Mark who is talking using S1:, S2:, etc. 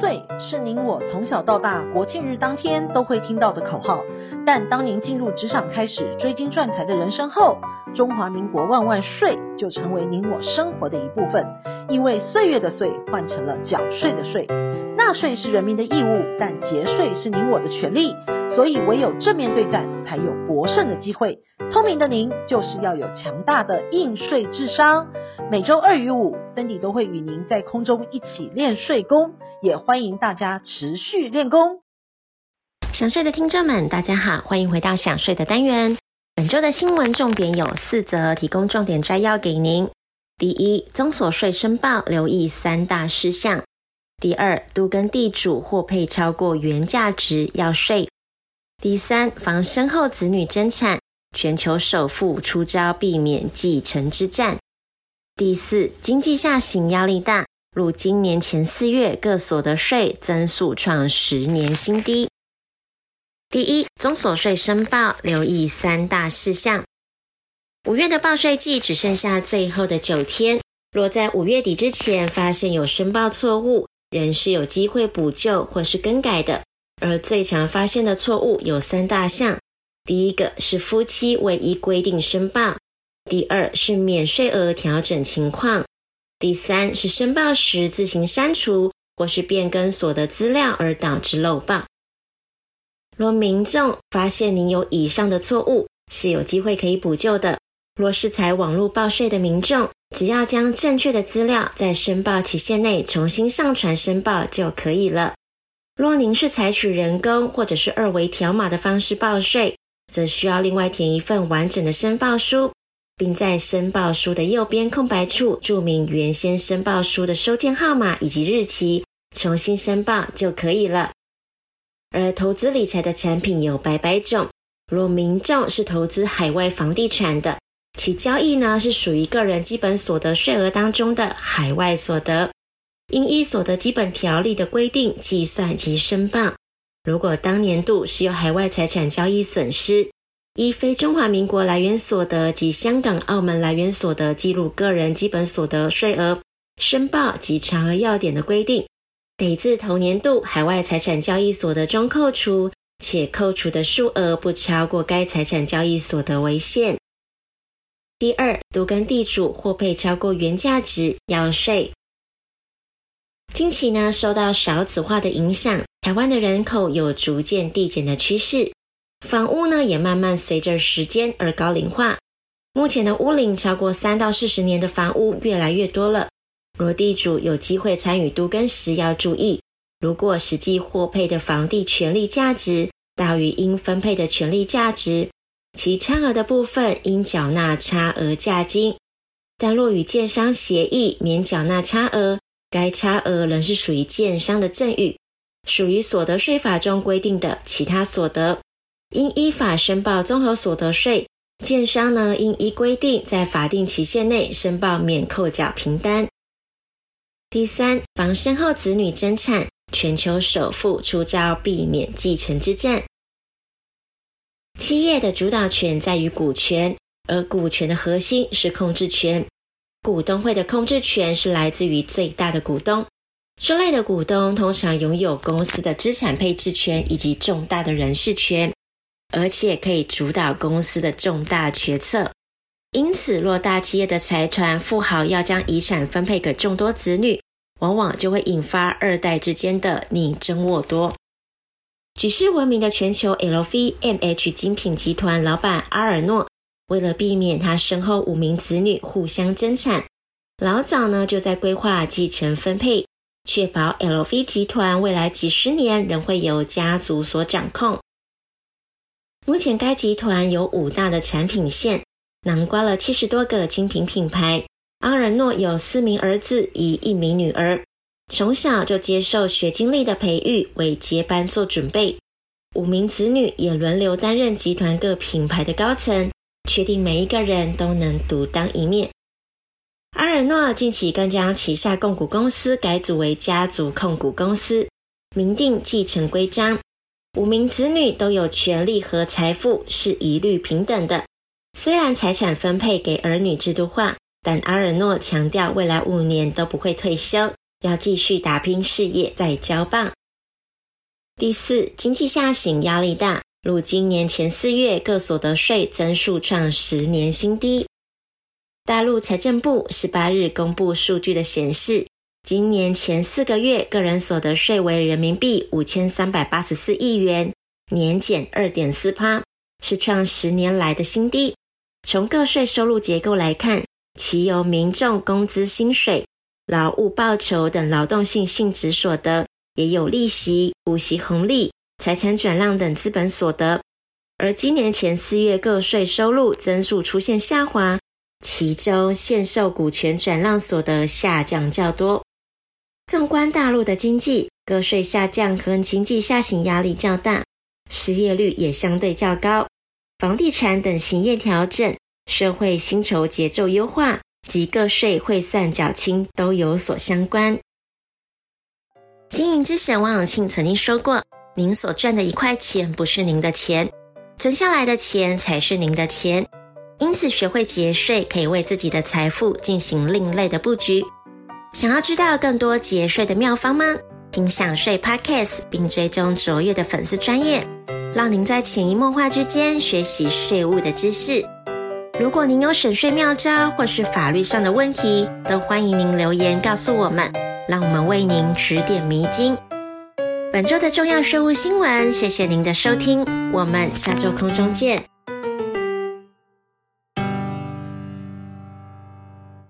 S1: 岁是您我从小到大国庆日当天都会听到的口号，但当您进入职场开始追金赚财的人生后，中华民国万万岁就成为您我生活的一部分。因为岁月的岁换成了缴税的税，纳税是人民的义务，但节税是您我的权利，所以唯有正面对战，才有博胜的机会。聪明的您就是要有强大的应税智商。每周二与五，Cindy 都会与您在空中一起练税功，也欢迎大家持续练功。
S2: 想税的听众们，大家好，欢迎回到想税的单元。本周的新闻重点有四则，提供重点摘要给您。第一，综所税申报留意三大事项。第二，都跟地主获配超过原价值要税。第三，防身后子女争产，全球首富出招避免继承之战。第四，经济下行压力大，如今年前四月各所得税增速创十年新低。第一，综所税申报留意三大事项。五月的报税季只剩下最后的九天，若在五月底之前发现有申报错误，人是有机会补救或是更改的。而最常发现的错误有三大项：第一个是夫妻唯一规定申报。第二是免税额调整情况，第三是申报时自行删除或是变更所得资料而导致漏报。若民众发现您有以上的错误，是有机会可以补救的。若是采网络报税的民众，只要将正确的资料在申报期限内重新上传申报就可以了。若您是采取人工或者是二维条码的方式报税，则需要另外填一份完整的申报书。并在申报书的右边空白处注明原先申报书的收件号码以及日期，重新申报就可以了。而投资理财的产品有百百种，若民众是投资海外房地产的，其交易呢是属于个人基本所得税额当中的海外所得，应依所得基本条例的规定计算及申报。如果当年度是有海外财产交易损失，依非中华民国来源所得及香港、澳门来源所得记录个人基本所得税额申报及查额要点的规定，得自同年度海外财产交易所得中扣除，且扣除的数额不超过该财产交易所得为限。第二，都更地主获配超过原价值要税。近期呢，受到少子化的影响，台湾的人口有逐渐递减的趋势。房屋呢，也慢慢随着时间而高龄化。目前的屋龄超过三到四十年的房屋越来越多了。若地主有机会参与都更时，要注意，如果实际获配的房地权利价值大于应分配的权利价值，其差额的部分应缴纳差额价金。但若与建商协议免缴纳差额，该差额仍是属于建商的赠与，属于所得税法中规定的其他所得。应依法申报综合所得税，建商呢应依规定在法定期限内申报免扣缴凭单。第三，防身后子女争产，全球首富出招避免继承之战。企业的主导权在于股权，而股权的核心是控制权。股东会的控制权是来自于最大的股东。这类的股东通常拥有公司的资产配置权以及重大的人事权。而且可以主导公司的重大决策，因此，若大企业的财团富豪要将遗产分配给众多子女，往往就会引发二代之间的你争我夺。举世闻名的全球 LVMH 精品集团老板阿尔诺，为了避免他身后五名子女互相争产，老早呢就在规划继承分配，确保 LV 集团未来几十年仍会由家族所掌控。目前该集团有五大的产品线，囊括了七十多个精品品牌。阿尔诺有四名儿子，与一名女儿，从小就接受学经历的培育，为接班做准备。五名子女也轮流担任集团各品牌的高层，确定每一个人都能独当一面。阿尔诺近期更将旗下控股公司改组为家族控股公司，明定继承规章。五名子女都有权利和财富是一律平等的。虽然财产分配给儿女制度化，但阿尔诺强调未来五年都不会退休，要继续打拼事业再交棒。第四，经济下行压力大，如今年前四月各所得税增速创十年新低。大陆财政部十八日公布数据的显示，今年前四个月个人所得税为人民币五千三百八十四亿元，年减二点四趴，是创十年来的新低。从个税收入结构来看，其由民众工资薪水、劳务报酬等劳动性性质所得，也有利息、股息红利、财产转让等资本所得。而今年前四月个税收入增速出现下滑，其中限售股权转让所得下降较多。纵观大陆的经济，个税下降和经济下行压力较大，失业率也相对较高。房地产等行业调整、社会薪酬节奏优化及个税汇算缴清都有所相关。经营之神王永庆曾经说过：“您所赚的一块钱不是您的钱，存下来的钱才是您的钱。”因此，学会节税可以为自己的财富进行另类的布局。想要知道更多节税的妙方吗？听享税 Podcast，并追踪卓越的粉丝专业，让您在潜移默化之间学习税务的知识。如果您有省税妙招或是法律上的问题，都欢迎您留言告诉我们，让我们为您指点迷津。本周的重要税务新闻，谢谢您的收听，我们下周空中见。